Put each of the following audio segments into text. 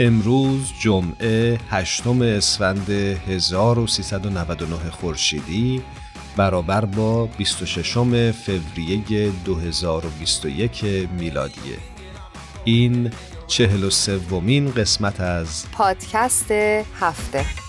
امروز جمعه هشتم اسفند 1399 خورشیدی برابر با 26 فوریه 2021 میلادیه این چهل و سومین قسمت از پادکست هفته.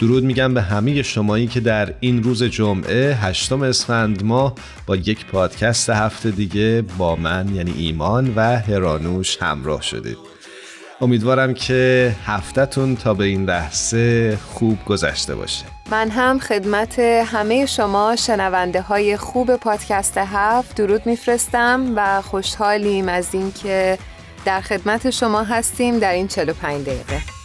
درود میگم به همه شمایی که در این روز جمعه هشتم اسفند ماه با یک پادکست هفته دیگه با من یعنی ایمان و هرانوش همراه شدید. امیدوارم که هفتهتون تا به این لحظه خوب گذشته باشه. من هم خدمت همه شما شنونده های خوب پادکست هفت درود میفرستم و خوشحالیم از اینکه در خدمت شما هستیم در این 45 دقیقه.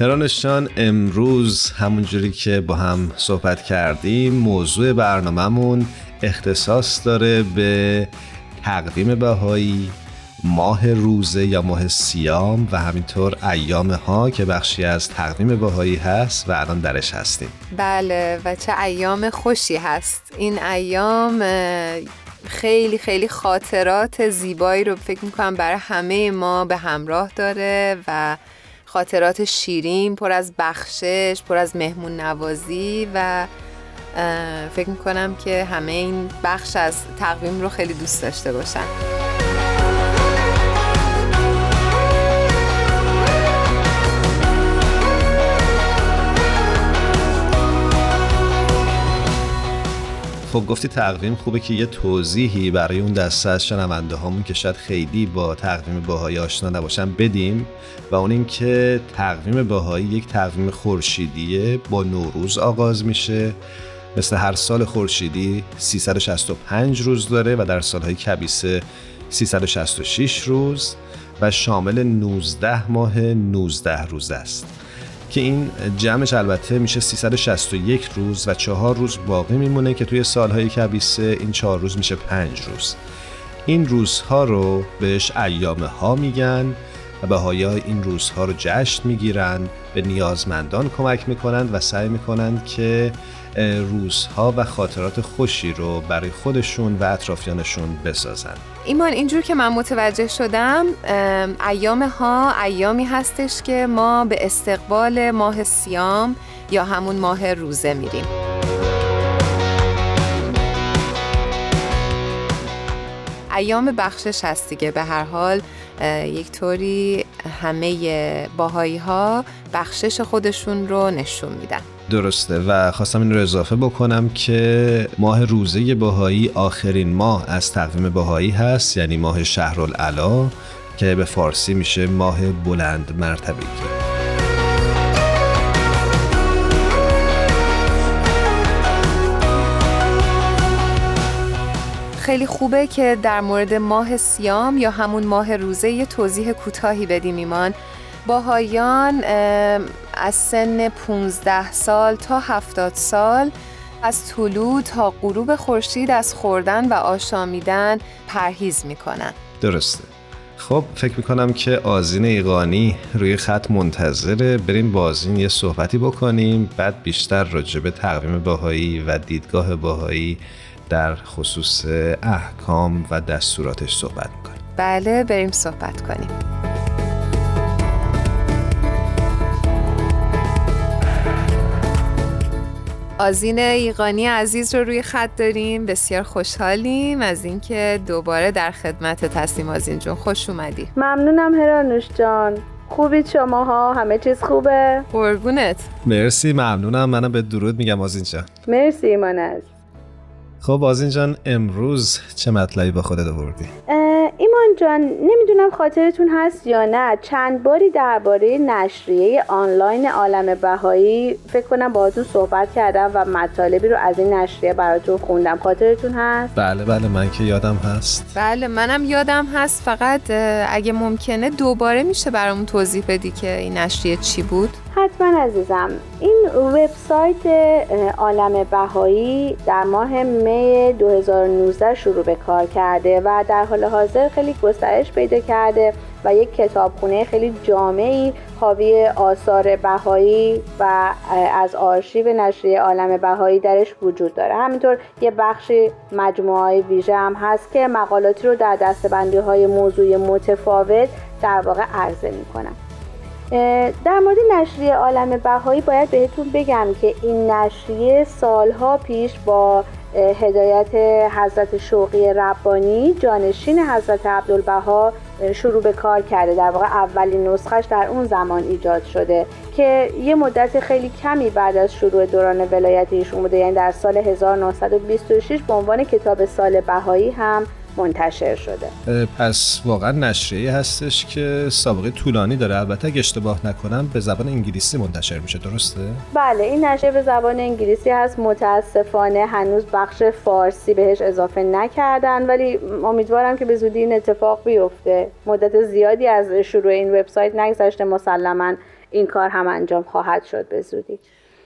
هرانشان امروز همونجوری که با هم صحبت کردیم موضوع برنامهمون اختصاص داره به تقویم بهایی ماه روزه یا ماه سیام و همینطور ایام ها که بخشی از تقویم بهایی هست و الان درش هستیم. بله و چه ایام خوشی هست. این ایام خیلی خیلی خاطرات زیبایی رو فکر می‌کنم برای همه ما به همراه داره و خاطرات شیرین پر از بخشش پر از مهمون نوازی و فکر می‌کنم که همه این بخش از تقویم رو خیلی دوست داشته باشن. خب گفتی تقویم خوبه که یه توضیحی برای اون دسته از شنونده هامون که شاید خیلی با تقویم باهایی آشنا نباشن بدیم و اون اینکه تقویم باهایی یک تقویم خورشیدیه با نوروز آغاز میشه. مثل هر سال خورشیدی 365 روز داره و در سالهای کبیسه 366 روز و شامل 19 ماه 19 روز است. که این جمعش البته میشه 361 روز و چهار روز باقی میمونه که توی سالهای کبیسه این چهار روز میشه پنج روز. این روزها رو بهش ایام ها میگن و به این روزها رو جشن می‌گیرن به نیازمندان کمک می‌کنند و سعی می‌کنند که روزها و خاطرات خوشی رو برای خودشون و اطرافیانشون بسازن. ایمان اینجور که من متوجه شدم ایام ها ایامی هستش که ما به استقبال ماه سیام یا همون ماه روزه میریم. ایام بخشش هست دیگه به هر حال. یک طوری همه باهایی ها بخشش خودشون رو نشون میدن. درسته و خواستم این رو اضافه بکنم که ماه روزه باهایی آخرین ماه از تقویم باهایی هست یعنی ماه شهرالعلا که به فارسی میشه ماه بلند مرتبگی خیلی خوبه که در مورد ماه سیام یا همون ماه روزه یه توضیح کوتاهی بدیم ایمان. باهایان از سن 15 سال تا 70 سال از طلوع تا غروب خورشید از خوردن و آشامیدن پرهیز می‌کنن. درسته. خب فکر می‌کنم که آزین ایقانی روی خط منتظره. بریم بازین یه صحبتی بکنیم بعد بیشتر راجع به تقویم باهایی و دیدگاه باهایی در خصوص احکام و دستوراتش صحبت می‌کنیم. بله بریم صحبت کنیم. آزین ایقانی عزیز رو روی خط داریم. بسیار خوشحالیم از اینکه دوباره در خدمت هستیم آزین جون خوش اومدی. ممنونم هرانوش جان. خوبید شماها؟ همه چیز خوبه؟ قربونت. مرسی ممنونم. منم به درود میگم آزین جان. مرسی ایمان از خب آزین جان امروز چه مطلبی با خودت آوردی؟ ایمان جان نمی‌دونم خاطرتون هست یا نه. چند باری درباره نشریه آنلاین عالم بهایی فکر کنم باهاتون صحبت کردم و مطالبی رو از این نشریه براتون خوندم. خاطرتون هست؟ بله بله من که یادم هست. بله منم یادم هست. فقط اگه ممکنه دوباره میشه برامون توضیح بدی که این نشریه چی بود؟ حتما عزیزم این وبسایت عالم بهایی در ماه می 2019 شروع به کار کرده و در حال حاضر خیلی گسترش پیدا کرده و یک کتابخونه خیلی جامعی حاوی آثار بهایی و از آرشیو نشریه عالم بهایی درش وجود داره. همینطور یه بخشی مجموعه های ویژه هم هست که مقالاتی رو در دستبندی های موضوع متفاوت در واقع عرضه می‌کنن. در مورد نشریه عالم بهایی باید بهتون بگم که این نشریه سالها پیش با هدایت حضرت شوقی ربانی جانشین حضرت عبدالبها شروع به کار کرده. در واقع اولین نسخش در اون زمان ایجاد شده که یه مدت خیلی کمی بعد از شروع دوران ولایت ایشون بوده. یعنی در سال 1926 به عنوان کتاب سال بهایی هم منتشر شده. پس واقعا نشریه هستش که سابقه طولانی داره. البته اگه اشتباه نکنم به زبان انگلیسی منتشر میشه. درسته؟ بله این نشریه به زبان انگلیسی هست. متاسفانه هنوز بخش فارسی بهش اضافه نکردن ولی امیدوارم که به زودی این اتفاق بیفته. مدت زیادی از شروع این وبسایت نگذشته. مسلما این کار هم انجام خواهد شد به زودی.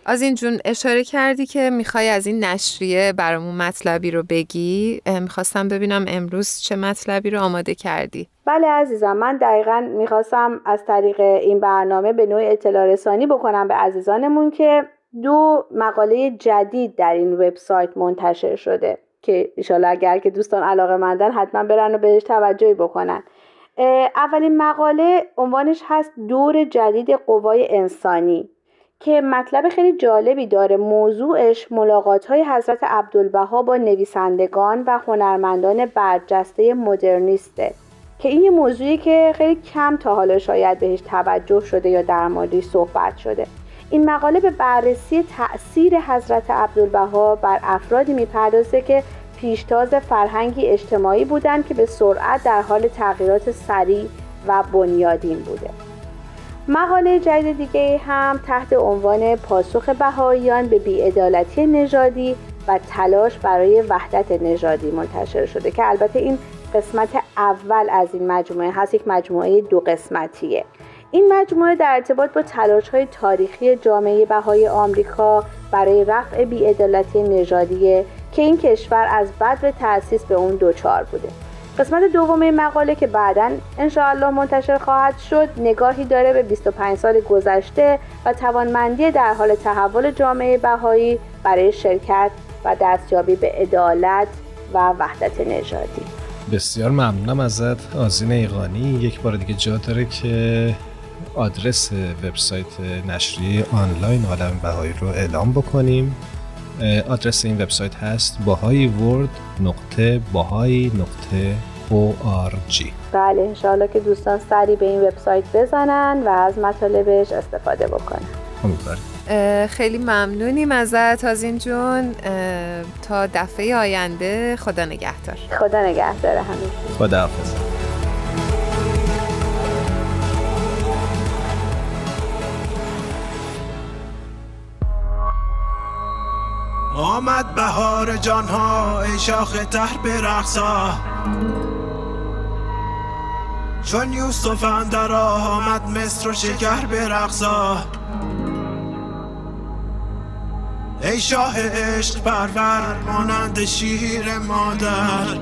از این جون اشاره کردی که می‌خوای از این نشریه برامون مطلبی رو بگی. می‌خواستم ببینم امروز چه مطلبی رو آماده کردی. بله عزیزم من دقیقا می‌خواستم از طریق این برنامه به نوع اطلاع رسانی بکنم به عزیزانمون که دو مقاله جدید در این وبسایت منتشر شده که ایشالا اگر که دوستان علاقه مندن حتما برن و بهش توجهی بکنن. اولین مقاله عنوانش هست دور جدید قوای انسانی. که مطلب خیلی جالبی داره. موضوعش ملاقات های حضرت عبدالبها با نویسندگان و هنرمندان برجسته مدرنیسته که این یه موضوعی که خیلی کم تا حالا شاید بهش توجه شده یا در موردش صحبت شده. این مقاله به بررسی تاثیر حضرت عبدالبها بر افرادی می‌پردازه که پیشتاز فرهنگی اجتماعی بودند که به سرعت در حال تغییرات سریع و بنیادین بوده. مقاله جدید دیگه هم تحت عنوان پاسخ بهاییان به بیعدالتی نژادی و تلاش برای وحدت نژادی منتشر شده که البته این قسمت اول از این مجموعه هست یک مجموعه دو قسمتیه. این مجموعه در ارتباط با تلاش های تاریخی جامعه بهای آمریکا برای رفع بیعدالتی نژادی که این کشور از بد تأسیس به اون دوچار بوده. قسمت دوم مقاله که بعدا انشاءالله منتشر خواهد شد نگاهی داره به 25 سال گذشته و توانمندی در حال تحول جامعه بهایی برای شرکت و دستیابی به عدالت و وحدت نژادی. بسیار ممنونم ازت آزین ایقانی یک بار دیگه جا داره که آدرس وبسایت نشریه آنلاین عالم بهایی رو اعلام بکنیم. آدرس این وبسایت هست باهای ورد نقطه باهای نقطه org بله انشاءالله که دوستان سری به این وبسایت بزنن و از مطالبش استفاده بکنن. خیلی ممنونیم ازت آزین جون. تا دفعه آینده خدا نگهدار. خدا نگهدار همین خدا حافظ آمد بهار جانها ای شاخ تر برقصا. چون یوسف اندر آمد مصر و شکر برقصا. ای شاه عشق پرور مانند شیر مادر.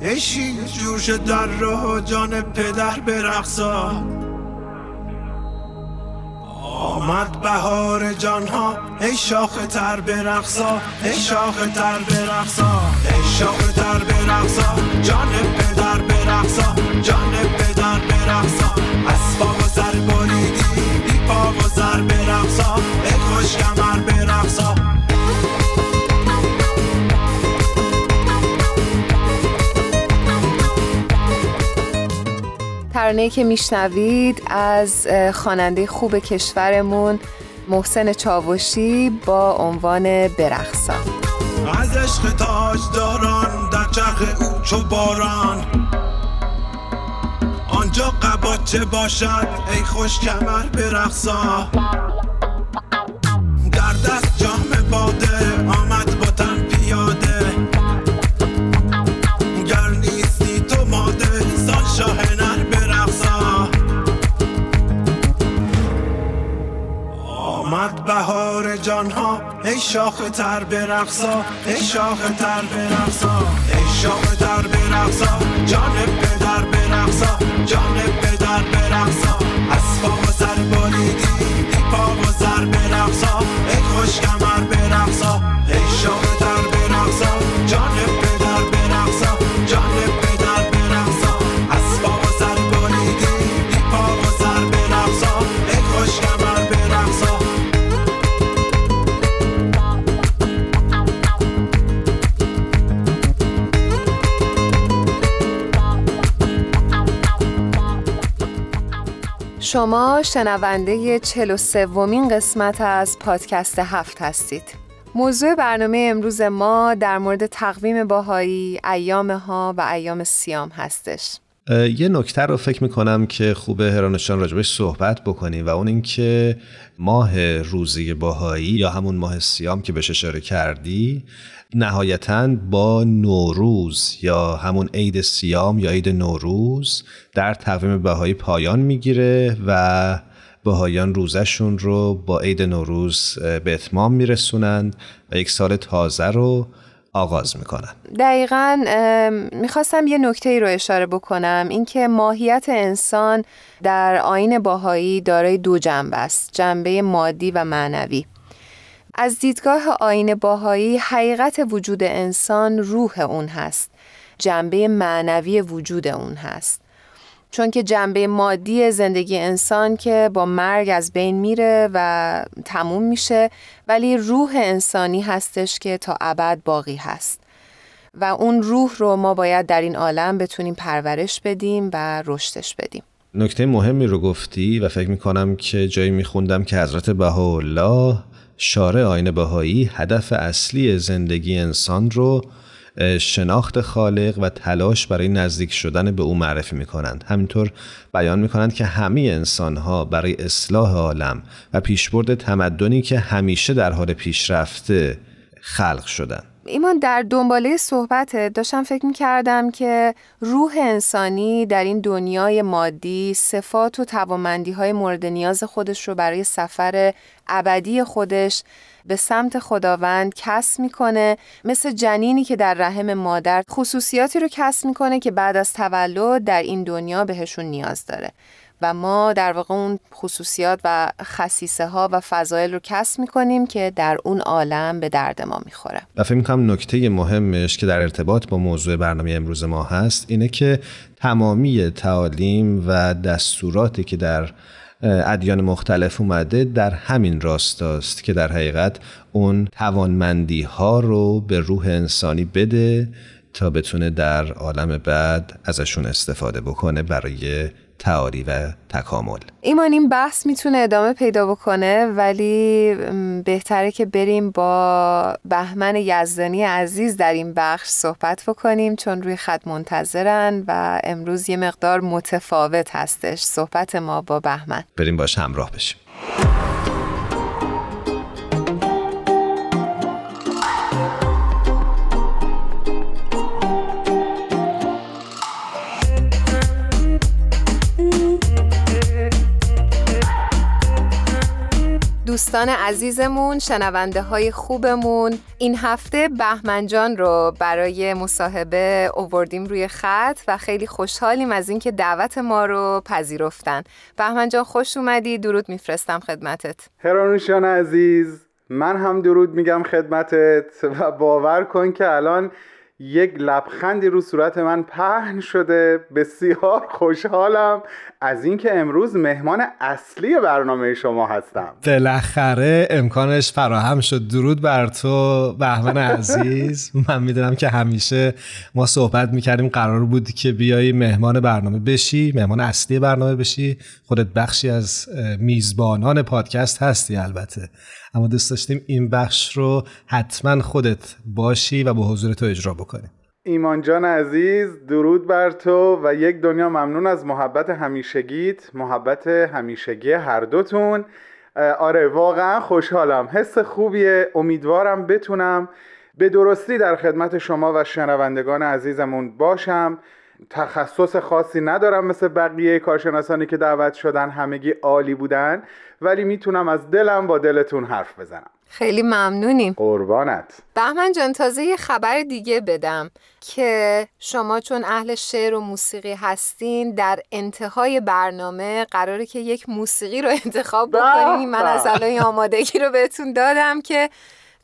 ای شیر جوش در رو جان پدر برقصا. آمد بهار جانها ای شاخ تر برقصا ای شاخ تر برقصا ای شاخ تر جان پدر برقصا جان پدر ترانه‌ای که میشنوید از خواننده خوب کشورمون محسن چاوشی با عنوان برقصا. از عشق تاج داران در چرخ او چو باران. آنجا قباچه باشد ای خوش کمر برقصا. در دست جام باده بهار جانها ای شاخ تر برقصا ای شاخ تر برقصا ای شاخ تر برقصا جان پدر برقصا جان پدر برقصا از پا و سر بالیدی دی پا و سر برقصا ای خوش کمر برقصا ای شاخ شما شنونده 43 ومین قسمت از پادکست هفت هستید. موضوع برنامه امروز ما در مورد تقویم باهایی، ایام ها و ایام سیام هستش. یه نکته رو فکر می‌کنم که خوبه هرانشان راجبش صحبت بکنیم و اون اینکه ماه روزی باهایی یا همون ماه سیام که بهش اشاره کردی نهایتا با نوروز یا همون عید سیام یا عید نوروز در تقویم بهایی پایان می‌گیره و بهایان روزشون رو با عید نوروز به اتمام میرسونند و یک سال تازه رو آغاز می‌کنن. دقیقا می‌خواستم یه نکته ای رو اشاره بکنم. اینکه ماهیت انسان در آین باهایی دارای دو جنبه است جنبه مادی و معنوی. از دیدگاه آین باهایی حقیقت وجود انسان روح اون هست. جنبه معنوی وجود اون هست. چون که جنبه مادی زندگی انسان که با مرگ از بین میره و تموم میشه ولی روح انسانی هستش که تا ابد باقی هست. و اون روح رو ما باید در این عالم بتونیم پرورش بدیم و رشدش بدیم. نکته مهمی رو گفتی و فکر می‌کنم که جایی میخوندم که حضرت بهاءالله شارع آین بهایی هدف اصلی زندگی انسان رو شناخت خالق و تلاش برای نزدیک شدن به او معرفی می کنند. همینطور بیان می کنند که همه انسان ها برای اصلاح عالم و پیشبرد تمدنی که همیشه در حال پیشرفته خلق شدند. ایمان در دنباله صحبت داشتم فکر می کردم که روح انسانی در این دنیای مادی صفات و توامندی های مورد نیاز خودش رو برای سفر ابدی خودش به سمت خداوند کسب می‌کنه. مثل جنینی که در رحم مادر خصوصیاتی رو کسب می‌کنه که بعد از تولد در این دنیا بهشون نیاز داره. و ما در واقع اون خصوصیات و خصیصه ها و فضایل رو کسب می‌کنیم که در اون عالم به درد ما می‌خوره. و فکر می‌کنم نکته مهمش که در ارتباط با موضوع برنامه امروز ما هست اینه که تمامی تعالیم و دستوراتی که در ادیان مختلف اومده در همین راستاست که در حقیقت اون توانمندی ها رو به روح انسانی بده تا بتونه در عالم بعد ازشون استفاده بکنه برای تعالی و تکامل. ایمان این بحث می‌تونه ادامه پیدا بکنه ولی بهتره که بریم با بهمن یزدانی عزیز در این بخش صحبت بکنیم چون روی خط منتظرن و امروز یه مقدار متفاوت هستش صحبت ما با بهمن. بریم باش همراه بشیم. دوستان عزیزمون شنونده های خوبمون. این هفته بهمنجان رو برای مصاحبه اووردیم روی خط و خیلی خوشحالیم از اینکه دعوت ما رو پذیرفتن. بهمنجان خوش اومدی. درود میفرستم خدمتت. هرانوشان عزیز من هم درود میگم خدمتت و باور کن که الان یک لبخندی رو صورت من پهن شده. بسیار خوشحالم. از اینکه امروز مهمان اصلی برنامه شما هستم. بالاخره امکانش فراهم شد. درود بر تو بهمن عزیز. من می‌دونم که همیشه ما صحبت می‌کردیم قرار بود که بیای مهمان برنامه بشی مهمان اصلی برنامه بشی. خودت بخشی از میزبانان پادکست هستی البته. اما دوست داشتیم این بخش رو حتما خودت باشی و با حضور تو اجرا بکنیم ایمان جان عزیز درود بر تو و یک دنیا ممنون از محبت همیشگیت محبت همیشگی هر دوتون. آره واقعا خوشحالم حس خوبیه امیدوارم بتونم به درستی در خدمت شما و شنوندگان عزیزمون باشم. تخصص خاصی ندارم مثل بقیه کارشناسانی که دعوت شدن همگی عالی بودن ولی می‌تونم از دلم با دلتون حرف بزنم. خیلی ممنونیم. قربانت. بهمن جان تازه یه خبر دیگه بدم که شما چون اهل شعر و موسیقی هستین در انتهای برنامه قراره که یک موسیقی رو انتخاب بکنیم من از الان آمادگی رو بهتون دادم که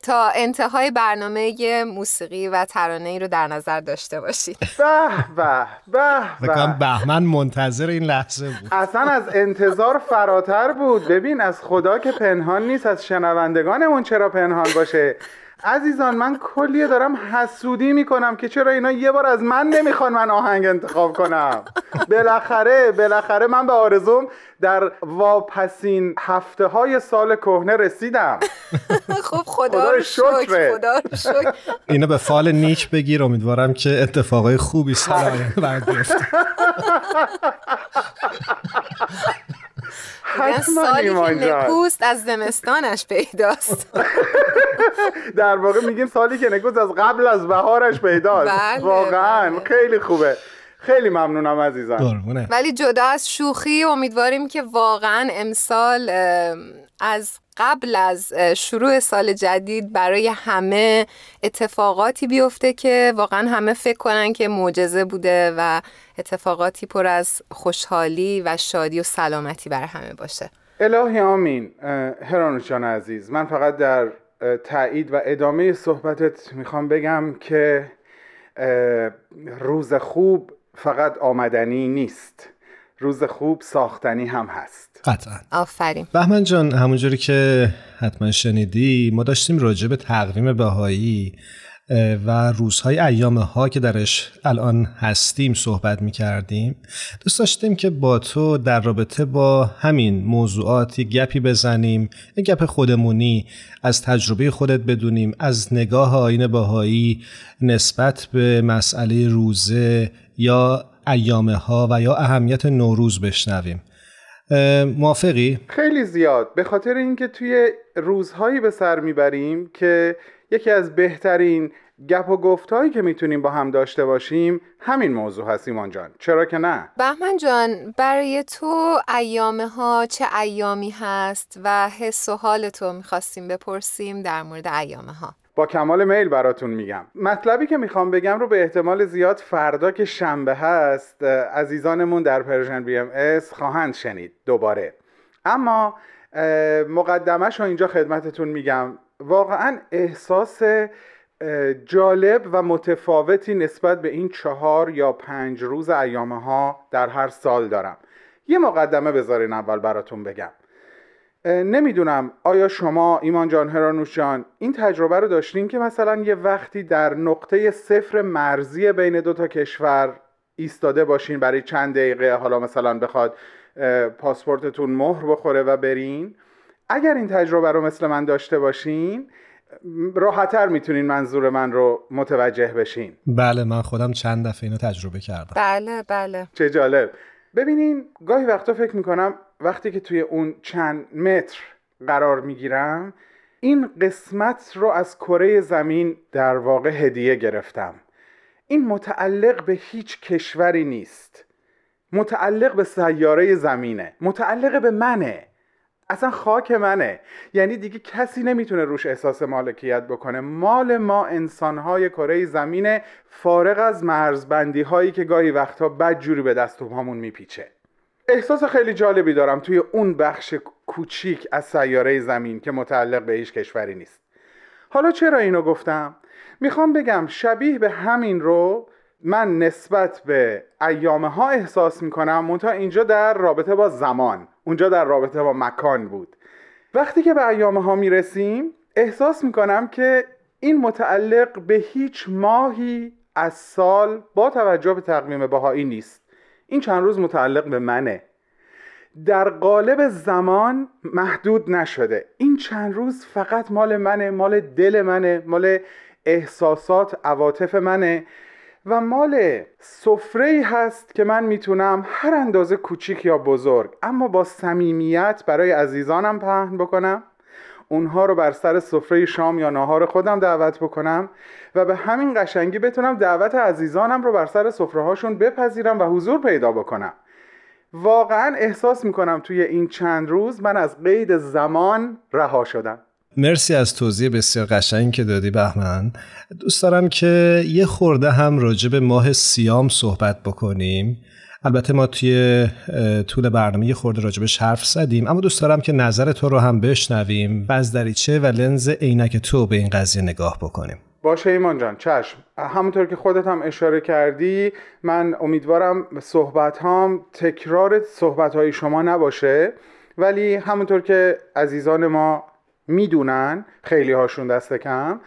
تا انتهای برنامه موسیقی و ترانه ای رو در نظر داشته باشید. به به به به. بهمن منتظر این لحظه بود. اصلا از انتظار فراتر بود. ببین از خدا که پنهان نیست از شنوندگانمون چرا پنهان باشه؟ عزیزان من کلیه دارم حسودی می‌کنم که چرا اینا یه بار از من نمی‌خوان من آهنگ انتخاب کنم. بالاخره بالاخره من به آرزوم در واپسین هفته های سال کهنه رسیدم. خب خدا رو شکر خدا رو شکر. اینو به فال نیک بگیر امیدوارم که اتفاقای خوبی سال سالی که نکوست از زمستانش پیداست. در واقع میگیم سالی که نکوست از قبل از بهارش پیداست. بله واقعا. بله. خیلی خوبه. خیلی ممنونم عزیزم. ولی جدا از شوخی امیدواریم که واقعا امسال از قبل از شروع سال جدید برای همه اتفاقاتی بیفته که واقعا همه فکر کنن که معجزه بوده و اتفاقاتی پر از خوشحالی و شادی و سلامتی برای همه باشه. الهی آمین. هرانوش جان عزیز من فقط در تایید و ادامه صحبتت می‌خوام بگم که روز خوب فقط آمدنی نیست. روز خوب ساختنی هم هست. قطعا. آفرین. بهمن جان همونجوری که حتما شنیدی ما داشتیم راجع به تقویم بهایی و روزهای ایام ها که درش الان هستیم صحبت می کردیم دوست داشتیم که با تو در رابطه با همین موضوعاتی گپی بزنیم یه گپ خودمونی از تجربه خودت بدونیم از نگاه آین باهایی نسبت به مسئله روزه یا ایامه ها و یا اهمیت نوروز بشنویم موافقی؟ خیلی زیاد به خاطر اینکه توی روزهایی به سر می‌بریم که یکی از بهترین گپ و گفتهایی که می‌تونیم با هم داشته باشیم همین موضوع هست ایمان جان. چرا که نه؟ بهمن جان برای تو ایامه ها چه ایامی هست و حس و حال تو می‌خواستیم بپرسیم در مورد ایامه ها با کمال میل براتون میگم. مطلبی که می‌خوام بگم رو به احتمال زیاد فردا که شنبه هست عزیزانمون در Persian BMS خواهند شنید دوباره. اما مقدمش رو اینجا خدمتتون میگم. واقعا احساس جالب و متفاوتی نسبت به این چهار یا پنج روز ایامه ها در هر سال دارم. یه مقدمه بذارین اول براتون بگم. نمی‌دونم آیا شما ایمان جان هرانوش جان این تجربه رو داشتین که مثلا یه وقتی در نقطه صفر مرزی بین دو تا کشور ایستاده باشین برای چند دقیقه حالا مثلا بخواد پاسپورتتون مهر بخوره و برین؟ اگر این تجربه رو مثل من داشته باشین راحتتر می‌تونین منظور من رو متوجه بشین. بله من خودم چند دفعه اینو تجربه کردم. بله بله. چه جالب. ببینین گاهی وقتا فکر می‌کنم وقتی که توی اون چند متر قرار می‌گیرم این قسمت رو از کره زمین در واقع هدیه گرفتم. این متعلق به هیچ کشوری نیست. متعلق به سیاره زمینه. متعلق به منه. اصلا خاک منه. یعنی دیگه کسی نمی‌تونه روش احساس مالکیت بکنه. مال ما انسانهای کره زمینه فارغ از مرزبندی هایی که گاهی وقتها بدجوری به دست و پامون میپیچه. احساس خیلی جالبی دارم توی اون بخش کوچیک از سیاره زمین که متعلق به هیچ کشوری نیست. حالا چرا اینو گفتم؟ می‌خوام بگم شبیه به همین رو من نسبت به ایامه ها احساس می‌کنم منتها اینجا در رابطه با زمان اونجا در رابطه با مکان بود. وقتی که به ایامه ها می‌رسیم احساس می‌کنم که این متعلق به هیچ ماهی از سال با توجه به تقویم بهایی نیست. این چند روز متعلق به منه. در قالب زمان محدود نشده. این چند روز فقط مال منه مال دل منه مال احساسات عواطف منه. و مال سفره هست که من می‌تونم هر اندازه کوچیک یا بزرگ اما با صمیمیت برای عزیزانم پهن بکنم اونها رو بر سر سفره شام یا ناهار خودم دعوت بکنم و به همین قشنگی بتونم دعوت عزیزانم رو بر سر سفره هاشون بپذیرم و حضور پیدا بکنم. واقعا احساس می‌کنم توی این چند روز من از قید زمان رها شدم. مرسی از توضیح بسیار قشنگ که دادی بهمن. دوست دارم که یه خورده هم راجع به ماه سیام صحبت بکنیم. البته ما توی طول برنامه یه خورده راجبش حرف زدیم اما دوست دارم که نظر تو رو هم بشنویم و از دریچه و لنز عینک تو به این قضیه نگاه بکنیم. باشه ایمان جان چشم. همونطور که خودت هم اشاره کردی من امیدوارم صحبت هم تکرار صحبت های شما نباشه. ولی همونطور که عزیزان ما می‌دونن خیلی هاشون دست کم.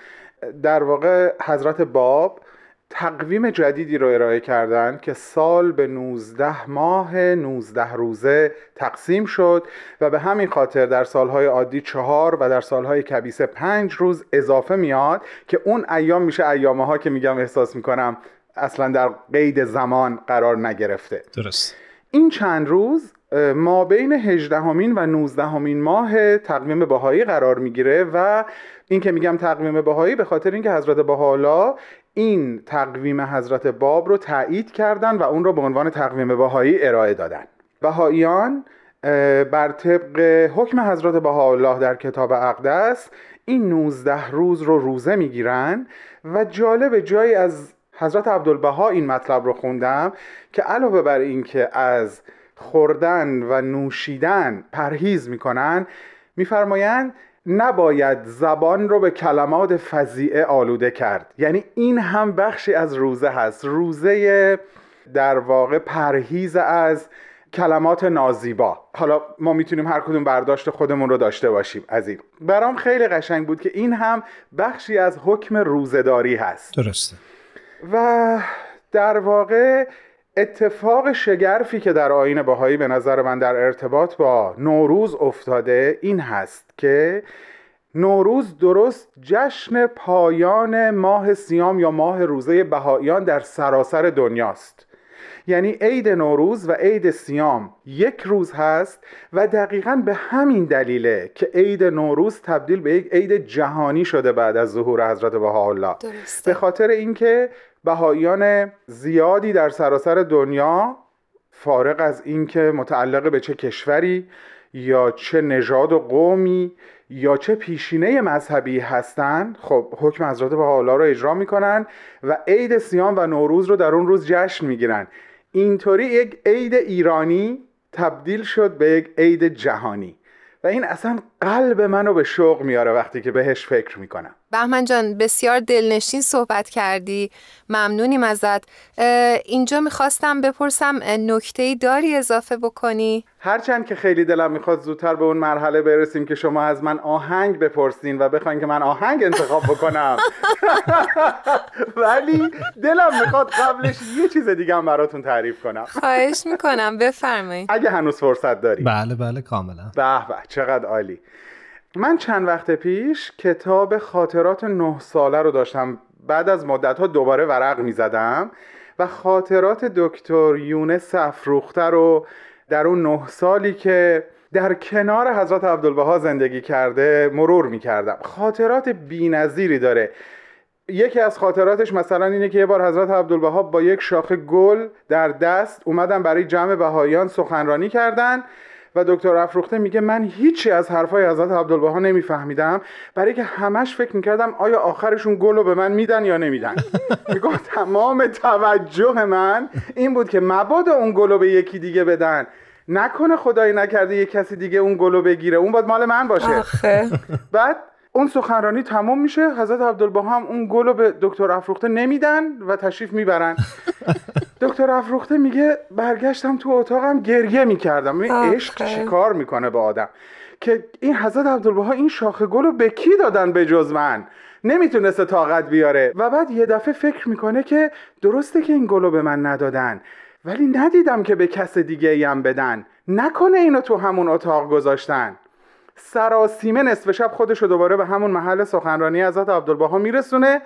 در واقع حضرت باب تقویم جدیدی رو ارائه کردن که سال به 19 ماه 19 روزه تقسیم شد و به همین خاطر در سالهای عادی چهار و در سالهای کبیسه پنج روز اضافه میاد که اون ایام میشه ایامه ها که میگم احساس می‌کنم اصلا در قید زمان قرار نگرفته. درست. این چند روز ما بین 18 همین و 19 همین ماه تقویم بهایی قرار می‌گیره و این که میگم تقویم بهایی به خاطر اینکه حضرت بهاءالله این تقویم حضرت باب رو تایید کردن و اون رو به عنوان تقویم بهایی ارائه دادن. بهاییان بر طبق حکم حضرت بهاءالله در کتاب اقدس این 19 روز رو روزه می‌گیرن و جالب جایی از حضرت عبدالبها این مطلب رو خوندم که علاوه بر اینکه از خوردن و نوشیدن پرهیز می‌کنن میفرمایند نباید زبان رو به کلمات فضیعه آلوده کرد. یعنی این هم بخشی از روزه هست. روزه در واقع پرهیز از کلمات نازیبا. حالا ما می‌تونیم هر کدوم برداشت خودمون رو داشته باشیم از این برام خیلی قشنگ بود که این هم بخشی از حکم روزهداری هست. درسته. و در واقع اتفاق شگرفی که در آین باهایی به نظر من در ارتباط با نوروز افتاده این هست که نوروز درست جشن پایان ماه سیام یا ماه روزه بهاییان در سراسر دنیاست. یعنی عید نوروز و عید سیام یک روز هست و دقیقا به همین دلیله که عید نوروز تبدیل به یک عید جهانی شده بعد از ظهور حضرت بهاءالله. به خاطر اینکه بهاییان زیادی در سراسر دنیا فارغ از اینکه متعلق به چه کشوری یا چه نژاد و قومی یا چه پیشینه مذهبی هستند خب حکم حضرت بهاءالله رو اجرا می‌کنن و عید سیام و نوروز رو در اون روز جشن می‌گیرن. اینطوری یک عید ایرانی تبدیل شد به یک عید جهانی و این اصلا قلب منو به شوق میاره وقتی که بهش فکر می‌کنم. بهمن جان بسیار دلنشین صحبت کردی. ممنونیم ازت. اینجا می‌خواستم بپرسم نکته ای داری اضافه بکنی؟ هرچند که خیلی دلم می‌خواد زودتر به اون مرحله برسیم که شما از من آهنگ بپرسین و بخواین که من آهنگ انتخاب بکنم. ولی دلم می‌خواد قبلش یه چیز دیگه هم براتون تعریف کنم. خواهش می‌کنم بفرمایید. اگه هنوز فرصت داری. بله بله کاملا. به به چقدر عالی. من چند وقت پیش کتاب خاطرات نه ساله رو داشتم. بعد از مدت ها دوباره ورق می زدم و خاطرات دکتر یونس افروخته رو در اون نه سالی که در کنار حضرت عبدالبها زندگی کرده مرور می کردم خاطرات بی داره. یکی از خاطراتش مثلا اینه که یه بار حضرت عبدالبها با یک شاخه گل در دست اومدن برای جمع بهاییان سخنرانی کردن و دکتر افروخته میگه من هیچی از حرفای حضرت عبدالبها نمیفهمیدم. برای که همش فکر می‌کردم آیا آخرشون گل رو به من میدن یا نمیدن. میگه تمام توجه من این بود که مبادا اون گل رو به یکی دیگه بدن. نکنه خدایی نکرده یه کسی دیگه اون گلو بگیره. اون باید مال من باشه. آخه. بعد اون سخنرانی تمام میشه. حضرت عبدالبها هم اون گل رو به دکتر افروخته نمیدن و تشریف می‌برن. دکتر افروخته میگه برگشتم تو اتاقم گریه می‌کردم. این عشق چیکار می‌کنه به آدم؟ که این حضرت عبدالبها این شاخه گل رو به کی دادن به جز من؟ نمی‌تونسته طاقت بیاره. و بعد یه دفعه فکر می‌کنه که درسته که این گل رو به من ندادن ولی ندیدم که به کس دیگه ایم بدن. نکنه اینو تو همون اتاق گذاشتن. سراسیمه نصف شب خودش رو دوباره به همون محل سخنرانی حضرت عبدالبها میرسونه.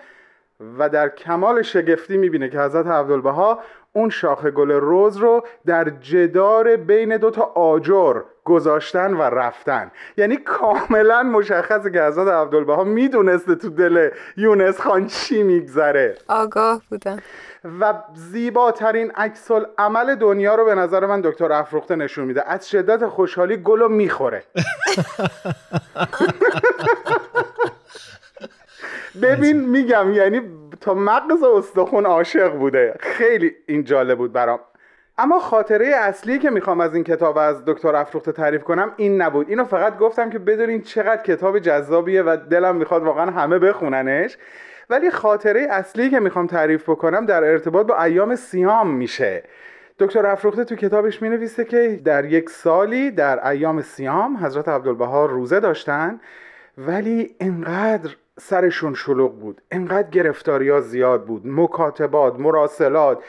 و در کمال شگفتی می‌بینه که حضرت عبدالبها اون شاخه گل روز رو در جدار بین دو تا آجر گذاشتن و رفتن. یعنی کاملا مشخصه که حضرت عبدالبها می‌دونسته تو دل یونس خان چی میگذره. آگاه بودن و زیباترین عکس عمل دنیا رو به نظر من دکتر افروخته نشون میده. از شدت خوشحالی گل رو می‌خوره. ببین میگم یعنی تا مغز استخون عاشق بوده. خیلی این جالب بود برام. اما خاطره اصلی که می‌خوام از این کتاب از دکتر افروخته تعریف کنم این نبود. اینو فقط گفتم که بدونین چقدر کتاب جذابیه و دلم می‌خواد واقعا همه بخوننش. ولی خاطره اصلی که می‌خوام تعریف بکنم در ارتباط با ایام سیام میشه. دکتر افروخته تو کتابش می نویسه که در یک سالی در ایام سیام حضرت عبدالبها روزه داشتن ولی انقدر سرشون شلوغ بود. انقدر گرفتاری ها زیاد بود. مکاتبات مراسلات.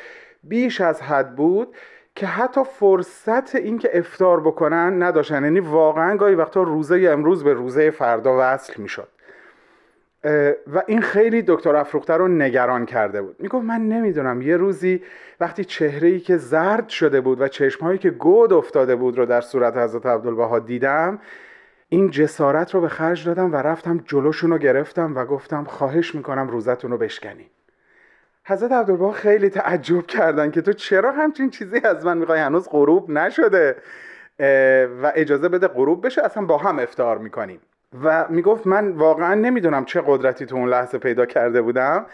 بیش از حد بود که حتی فرصت اینکه افتار بکنن نداشتن. یعنی واقعا گاهی وقتا روزه امروز به روزه فردا وصل می‌شد. و این خیلی دکتر افروخته رو نگران کرده بود. می‌گفت من نمی‌دونم یه روزی وقتی چهره ای که زرد شده بود و چشمهایی که گود افتاده بود رو در صورت حضرت عبدالبها دیدم این جسارت رو به خرج دادم و رفتم جلوشون رو گرفتم و گفتم خواهش می‌کنم روزتون رو بشکنی حضرت عبدالبها خیلی تعجب کردن که تو چرا همچین چیزی از من می‌خوای؟ هنوز غروب نشده. و اجازه بده غروب بشه اصلا با هم افتار می‌کنیم. و می‌گفت من واقعا نمی‌دونم چه قدرتی تو اون لحظه پیدا کرده بودم.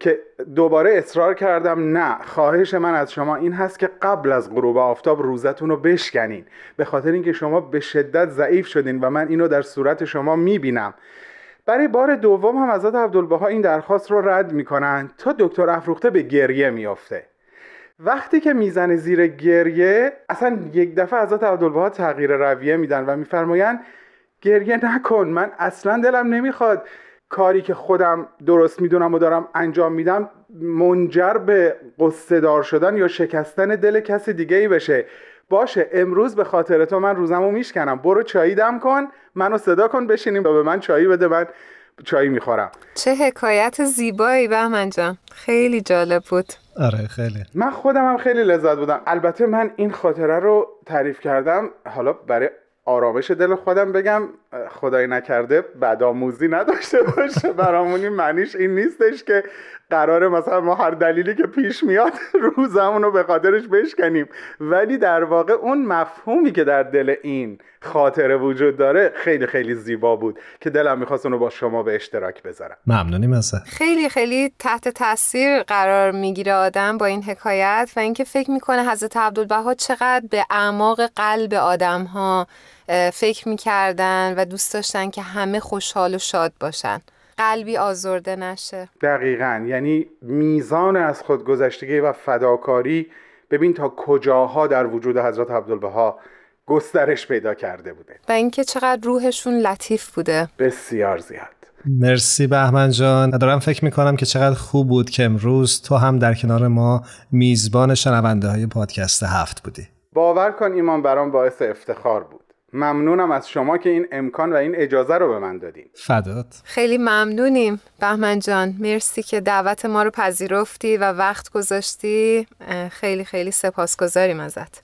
که دوباره اصرار کردم نه خواهش من از شما این هست که قبل از غروب آفتاب روزتون رو بشکنین. به خاطر اینکه شما به شدت ضعیف شدین و من اینو در صورت شما می‌بینم. برای بار دوم هم حضرت عبدالبها این درخواست رو رد می‌کنن تا دکتر افروخته به گریه میافته. وقتی که می‌زنه زیر گریه اصلا یک دفعه حضرت عبدالبها تغییر رویه میدن و میفرمایند گریه نکن من اصلا دلم نمی‌خواد. کاری که خودم درست می‌دونم و دارم انجام میدم منجر به قصه دار شدن یا شکستن دل کسی دیگه ای بشه. باشه امروز به خاطر تو من روزمو میشکنم. برو چایی دم کن منو صدا کن بشینیم و به من چایی بده من چایی می‌خورم. چه حکایت زیبایی بهمن جان. خیلی جالب بود. آره خیلی. من خودم هم خیلی لذت بودم. البته من این خاطره رو تعریف کردم حالا برای آرامش دل خودم بگم خدای نکرده بدآموزی نداشته باشه. برامون این معنیش این نیستش که قراره مثلا ما هر دلیلی که پیش میاد روزمون رو به خاطرش بشکنیم. ولی در واقع اون مفهومی که در دل این خاطره وجود داره خیلی خیلی زیبا بود که دلم می‌خواست اونو با شما به اشتراک بذارم. ممنونیم ازت خیلی خیلی تحت تاثیر قرار می‌گیره آدم با این حکایت و اینکه فکر می‌کنه حضرت عبدالبها چقدر به اعماق قلب آدم ها فکر می‌کردن و دوست داشتن که همه خوشحال و شاد باشن. قلبی آزرده نشه. دقیقا. یعنی میزان از خودگذشتگی و فداکاری ببین تا کجاها در وجود حضرت عبدالبها گسترش پیدا کرده بوده. و اینکه چقدر روحشون لطیف بوده. بسیار زیاد. مرسی بهمن جان. دارم فکر می‌کنم که چقدر خوب بود که امروز تو هم در کنار ما میزبان شنونده های پادکست هفت بودی. باور کن ایمان برام باعث افتخار بود. ممنونم از شما که این امکان و این اجازه رو به من دادین. فدات. خیلی ممنونیم بهمن جان. مرسی که دعوت ما رو پذیرفتی و وقت گذاشتی. خیلی خیلی سپاسگزاریم ازت.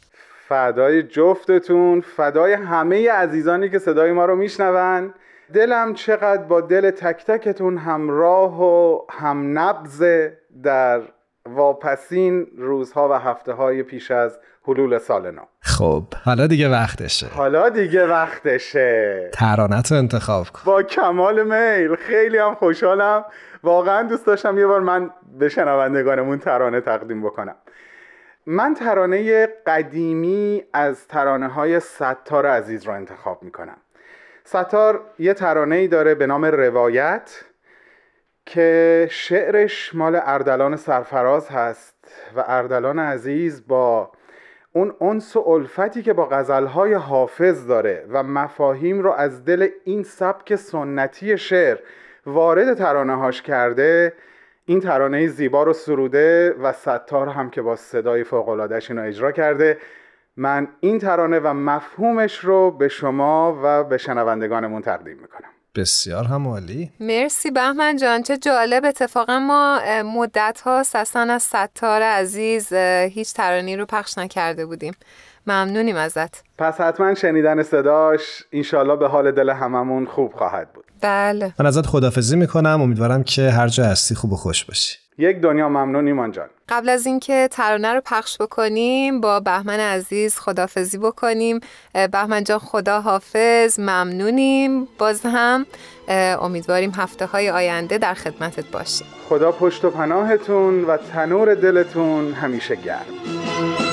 فدای جفتتون فدای همه عزیزانی که صدای ما رو میشنون. دلم چقدر با دل تک تکتون همراه و هم نبزه در واپسین روزها و هفته های پیش از حلول سال نو. خب حالا دیگه وقتشه. حالا دیگه وقتشه. ترانت رو انتخاب کن. با کمال میل. خیلی هم خوشحالم. واقعا دوست داشتم یه بار من به شنوندگانمون ترانه تقدیم بکنم. من ترانه قدیمی از ترانه های ستار عزیز رو انتخاب می‌کنم. ستار یه ترانه ای داره به نام روایت. که شعرش مال اردلان سرفراز هست و اردلان عزیز با اون انس و الفتی که با غزلهای حافظ داره و مفاهیم رو از دل این سبک سنتی شعر وارد ترانه هاش کرده این ترانه زیبا رو سروده و ستار هم که با صدای فوقلادش اینو اجرا کرده. من این ترانه و مفهومش رو به شما و به شنوندگانمون تقدیم می‌کنم. بسیار هم عالی مرسی بهمن جان چه جالب. اتفاقا ما مدت ها اصلا از ستار عزیز هیچ ترانی رو پخش نکرده بودیم. ممنونیم ازت. پس حتما شنیدن صداش انشالله به حال دل هممون خوب خواهد بود. بله. من ازت خدافزی می‌کنم. امیدوارم که هر جا هستی خوب و خوش باشی. یک دنیا ممنون ایمان جان. قبل از اینکه ترانه رو پخش بکنیم با بهمن عزیز خدافزی بکنیم. بهمن جان خدا حافظ ممنونیم. باز هم امیدواریم هفته های آینده در خدمتت باشیم خدا پشت و پناهتون و تنور دلتون همیشه گرم.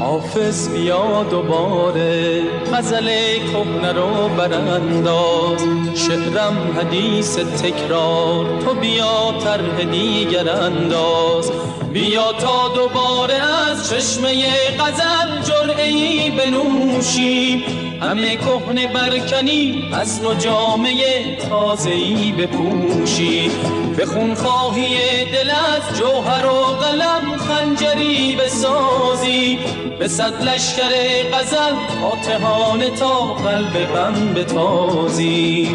حافظ بیا دوباره غزل کهنه رو برانداز. شعرم حدیث تکرار تو بیا طرح دیگر انداز. بیا تا دوباره از چشمه غزل جرعی بنوشیم. همه کهنه برکنی از نو جامعه تازهی بپوشی. به خونخواهی دل از جوهر و قلم خنجری بسازی. به صد لشکر غزل آتهانه تا قلب غم بتازی.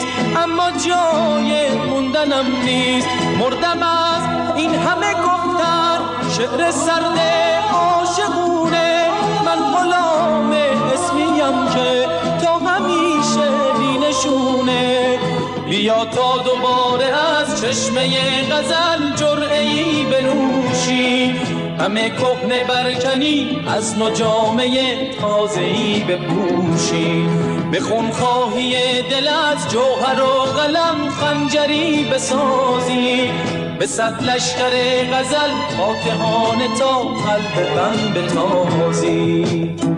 نیست اما جای موندنم نیست. مردم از این همه گفتن شعر سرد عاشقونه. من غلام اسمیم که تا همیشه بینشونه. بیا تا دوباره از چشمه غزل جرعی بنوشی. همه کهنه برکنی از نو جامعه تازهی بپوشی. به خونخواهی دل از جوهر و قلم خنجری بسازی. به صد لشکر غزل فاتحانه تا قلب غم بتازی.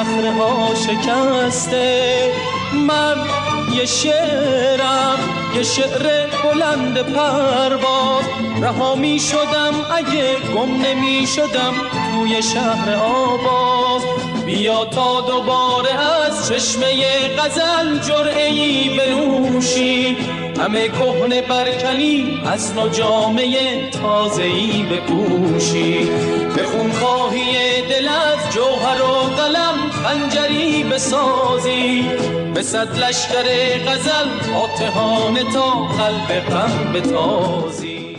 صخره ها شکسته. من یه شعرم یه شعر بلند پرواز رها می شدم اگه گم نمی شدم توی شهر آواز. بیا تا دوباره از چشمه غزل جرعی بنوشی. همه کهنه برکنی از نو جامعه تازهی بپوشی. به خونخواهی دل از جوهر و قلم خنجری بسازی به صد لشکر غزل فاتحانه تا قلب غم بتازی.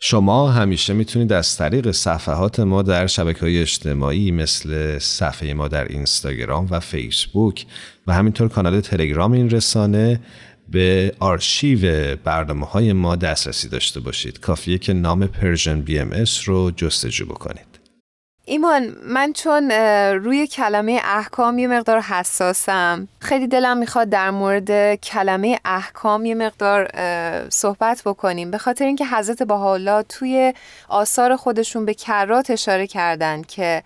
شما همیشه می‌تونید از طریق صفحات ما در شبکه های اجتماعی مثل صفحه ما در اینستاگرام و فیسبوک و همینطور کانال تلگرام این رسانه به آرشیو برنامه های ما دسترسی داشته باشید. کافیه که نام Persian BM رو جستجو بکنید. ایمان من چون روی کلمه احکام یه مقدار حساسم. خیلی دلم می‌خواد در مورد کلمه احکام یه مقدار صحبت بکنیم. به خاطر اینکه حضرت بهاءالله توی آثار خودشون به کرات اشاره کردن که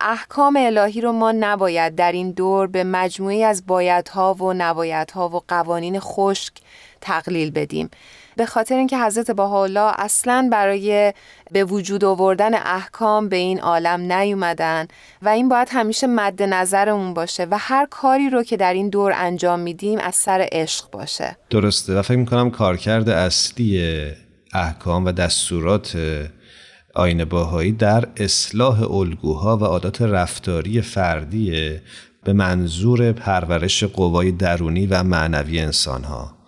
احکام الهی رو ما نباید در این دور به مجموعی از بایدها و نبایدها و قوانین خشک تقلیل بدیم. به خاطر اینکه حضرت بهاءالله اصلا برای به وجود آوردن احکام به این عالم نیومدن و این باید همیشه مد نظرمون باشه و هر کاری رو که در این دور انجام میدیم از سر عشق باشه. درسته و فکر می‌کنم کارکرد اصلی احکام و دستورات آین باهایی در اصلاح الگوها و عادات رفتاری فردی به منظور پرورش قوای درونی و معنوی انسانها.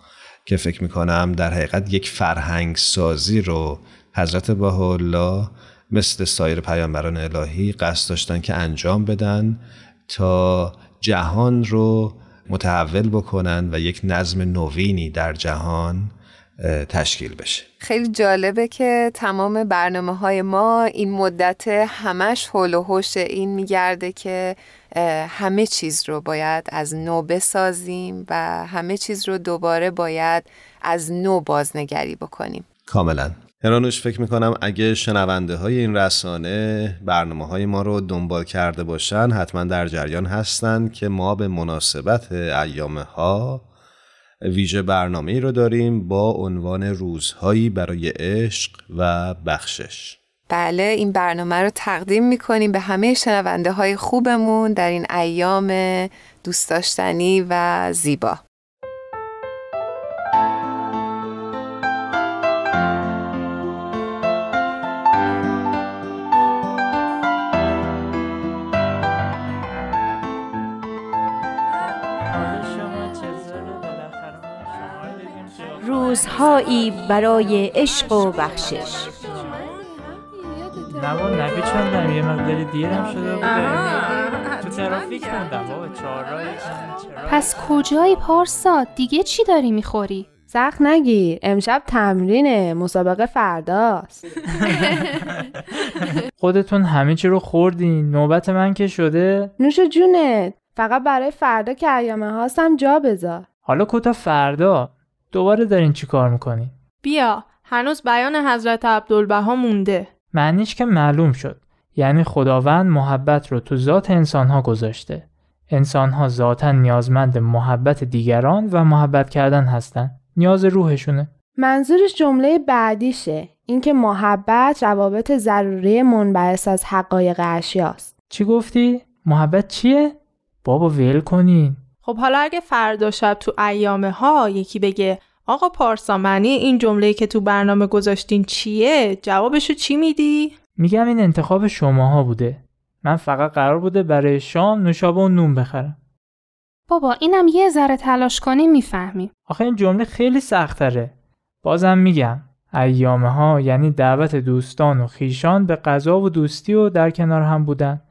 که فکر می‌کنم در حقیقت یک فرهنگ سازی رو حضرت الله مثل سایر پیامبران الهی قصد داشتن که انجام بدن تا جهان رو متحول بکنن و یک نظم نوینی در جهان تشکیل بشه. خیلی جالبه که تمام برنامه های ما این مدت همش حول و حوش این میگرده که همه چیز رو باید از نو بسازیم و همه چیز رو دوباره باید از نو بازنگری بکنیم. کاملا. هرانوش فکر می‌کنم اگه شنونده های این رسانه برنامه های ما رو دنبال کرده باشن حتما در جریان هستند که ما به مناسبت ایام ها ویژه برنامه رو داریم با عنوان روزهایی برای عشق و بخشش. بله این برنامه رو تقدیم می‌کنیم به همه شنونده های خوبمون در این ایام دوست داشتنی و زیبا. روزهایی برای عشق و بخشش. نه با نبی چندم یه مقداری دیرم شده بوده. تو ترافیک بابا پس کجایی پارسا؟ دیگه چی داری می‌خوری؟ سخت نگیر امشب تمرینه مسابقه فرداست. خودتون همه چی رو خوردین نوبت من که شده؟ نوش جونت فقط برای فردا که ایامه هاستم جا بذار. حالا کتا فردا. دوباره دارین چی کار می‌کنین بیا هنوز بیان حضرت عبدالبها مونده. معنیش که معلوم شد. یعنی خداوند محبت رو تو ذات انسانها گذاشته. انسانها ذاتا نیازمند محبت دیگران و محبت کردن هستن. نیاز روحشونه. منظورش جمله بعدیشه. اینکه محبت روابط ضروری منبعث از حقایق اشیاست. چی گفتی؟ محبت چیه؟ بابا ول کنین. خب حالا اگه فردا شب تو ایامه ها یکی بگه آقا پارسامنی این جمله که تو برنامه گذاشتین چیه؟ جوابشو چی میدی؟ میگم این انتخاب شماها بوده. من فقط قرار بوده برای شام نوشابه و نون بخرم. بابا اینم یه ذره تلاش کنی می‌فهمی. آخه این جمله خیلی سختره. بازم میگم ایامه ها یعنی دعوت دوستان و خیشان به غذا و دوستی و در کنار هم بودن.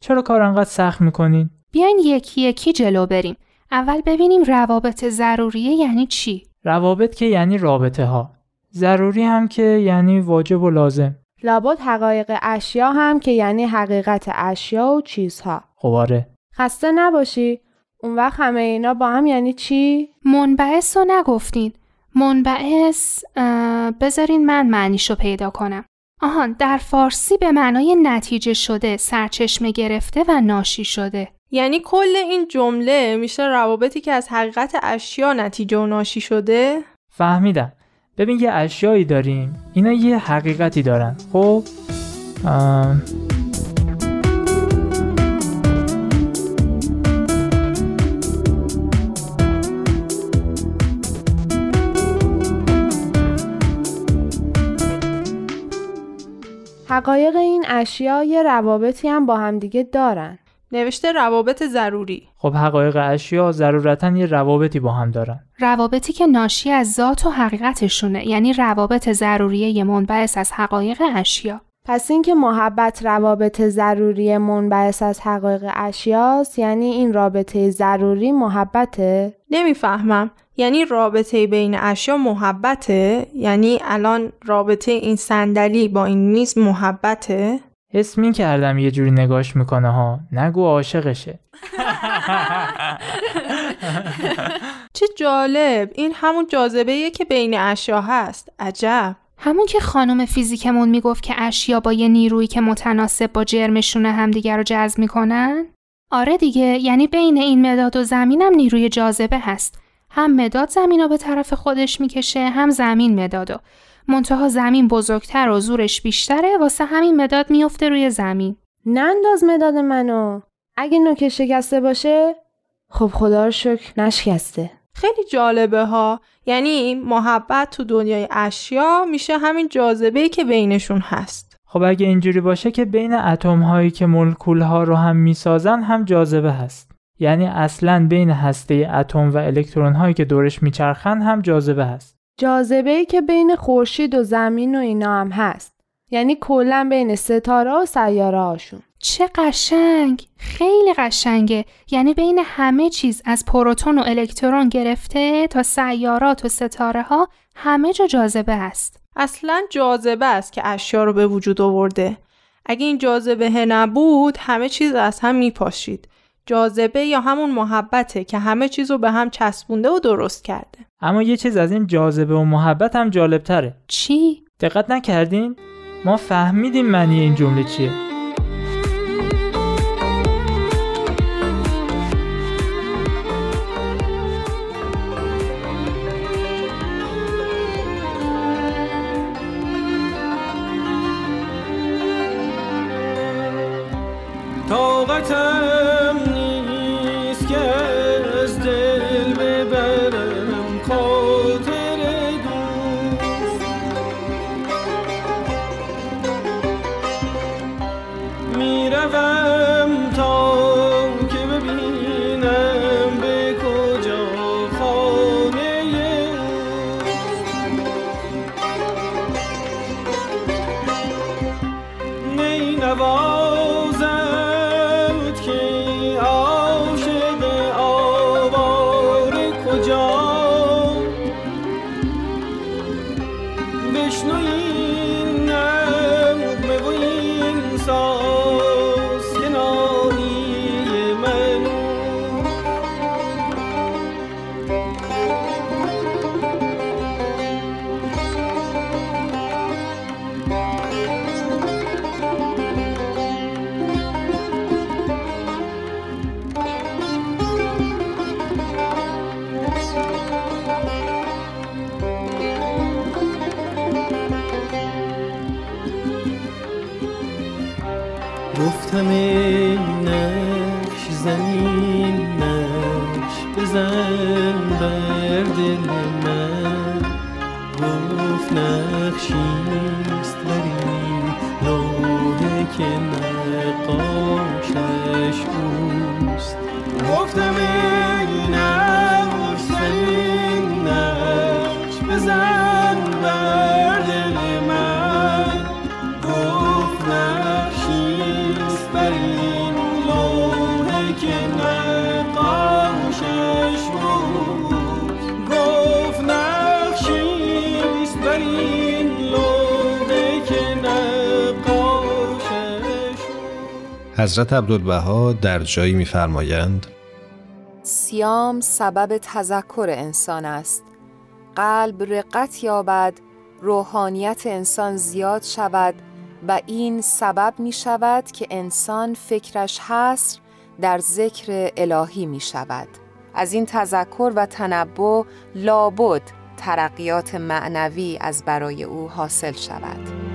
چرا کار انقدر سخت می‌کنین؟ بیاین یکی یکی جلو بریم. اول ببینیم روابط ضروریه یعنی چی؟ روابط که یعنی رابطه ها. ضروری هم که یعنی واجب و لازم. لابد حقایق اشیا هم که یعنی حقیقت اشیا و چیزها. خب آره. خسته نباشی. اون وقت همه اینا با هم یعنی چی؟ منبعث رو نگفتین. منبعث بذارین من معنیشو پیدا کنم. آهان در فارسی به معنای نتیجه شده، سرچشمه گرفته و ناشی شده. یعنی کل این جمله میشه روابطی که از حقیقت اشیا نتیجه و ناشی شده؟ فهمیدم. ببین یه اشیایی داریم. اینا یه حقیقتی دارن. خب؟ حقایق این اشیا یه روابطی هم با همدیگه دارن. نوشته روابط ضروری. خب حقایق اشیا ضرورتا یه روابطی با هم دارن. روابطی که ناشی از ذات و حقیقتشونه یعنی روابط ضروریه منبعث از حقایق اشیا. پس اینکه محبت روابط ضروری منبعث از حقایق اشیاست یعنی این رابطه ضروری محبته؟ نمی‌فهمم. یعنی رابطه بین اشیا محبته؟ یعنی الان رابطه این صندلی با این میز محبته؟ حس می کردم یه جوری نگاش می‌کنه ها نگو عاشقشه. چه جالب. این همون جاذبه که بین اشیا هست. عجب. همون که خانم فیزیکمون می‌گفت که اشیا با یه نیرویی که متناسب با جرمشون همدیگر رو جذب می‌کنن؟ آره دیگه یعنی بین این مداد و زمینم نیروی جاذبه هست. هم مداد زمین رو به طرف خودش می‌کشه هم زمین مدادو. منتها زمین بزرگتر و زورش بیشتره واسه همین مداد میفته روی زمین. ننداز مداد منو. اگه نوک شکسته باشه خب خدا رو شکر نشکسته. خیلی جالبه ها. یعنی محبت تو دنیای اشیا میشه همین جاذبه که بینشون هست. خب اگه اینجوری باشه که بین اتم هایی که مولکول ها رو هم می‌سازن هم جاذبه هست. یعنی اصلا بین هسته اتم و الکترون هایی که دورش میچرخن هم جاذبه هست. جاذبه ای که بین خورشید و زمین و اینا هم هست. یعنی کلا بین ستاره و سیاره هاشون. چه قشنگ! خیلی قشنگه. یعنی بین همه چیز از پروتون و الکترون گرفته تا سیارات و ستاره ها همه جا جاذبه است اصلا جاذبه است که اشیا رو به وجود آورده. اگه این جاذبه نبود همه چیز از هم میپاشید. جاذبه یا همون محبته که همه چیز رو به هم چسبونده و درست کرده اما یه چیز از این جاذبه و محبت هم جالبتره چی؟ دقت نکردین؟ ما فهمیدیم معنی این جمله چیه حضرت عبدالبها در جایی میفرمایند؟ سیام سبب تذکر انسان است. قلب رقت یابد روحانیت انسان زیاد شود و این سبب می شود که انسان فکرش حصر در ذکر الهی می شود از این تذکر و تنبع لابد ترقیات معنوی از برای او حاصل شود.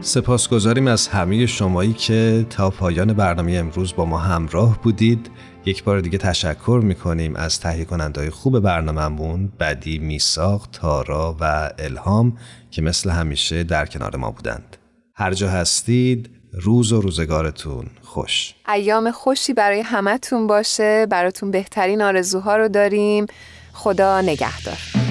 سپاسگزاریم از همه شمایی که تا پایان برنامه امروز با ما همراه بودید. یک بار دیگه تشکر می‌کنیم از تهیه کنندهای خوب برنامهمون بدی میساق تارا و الهام که مثل همیشه در کنار ما بودند. هر جا هستید روز و روزگارتون خوش. ایام خوشی برای همتون باشه. براتون بهترین آرزوها رو داریم. خدا نگهدار.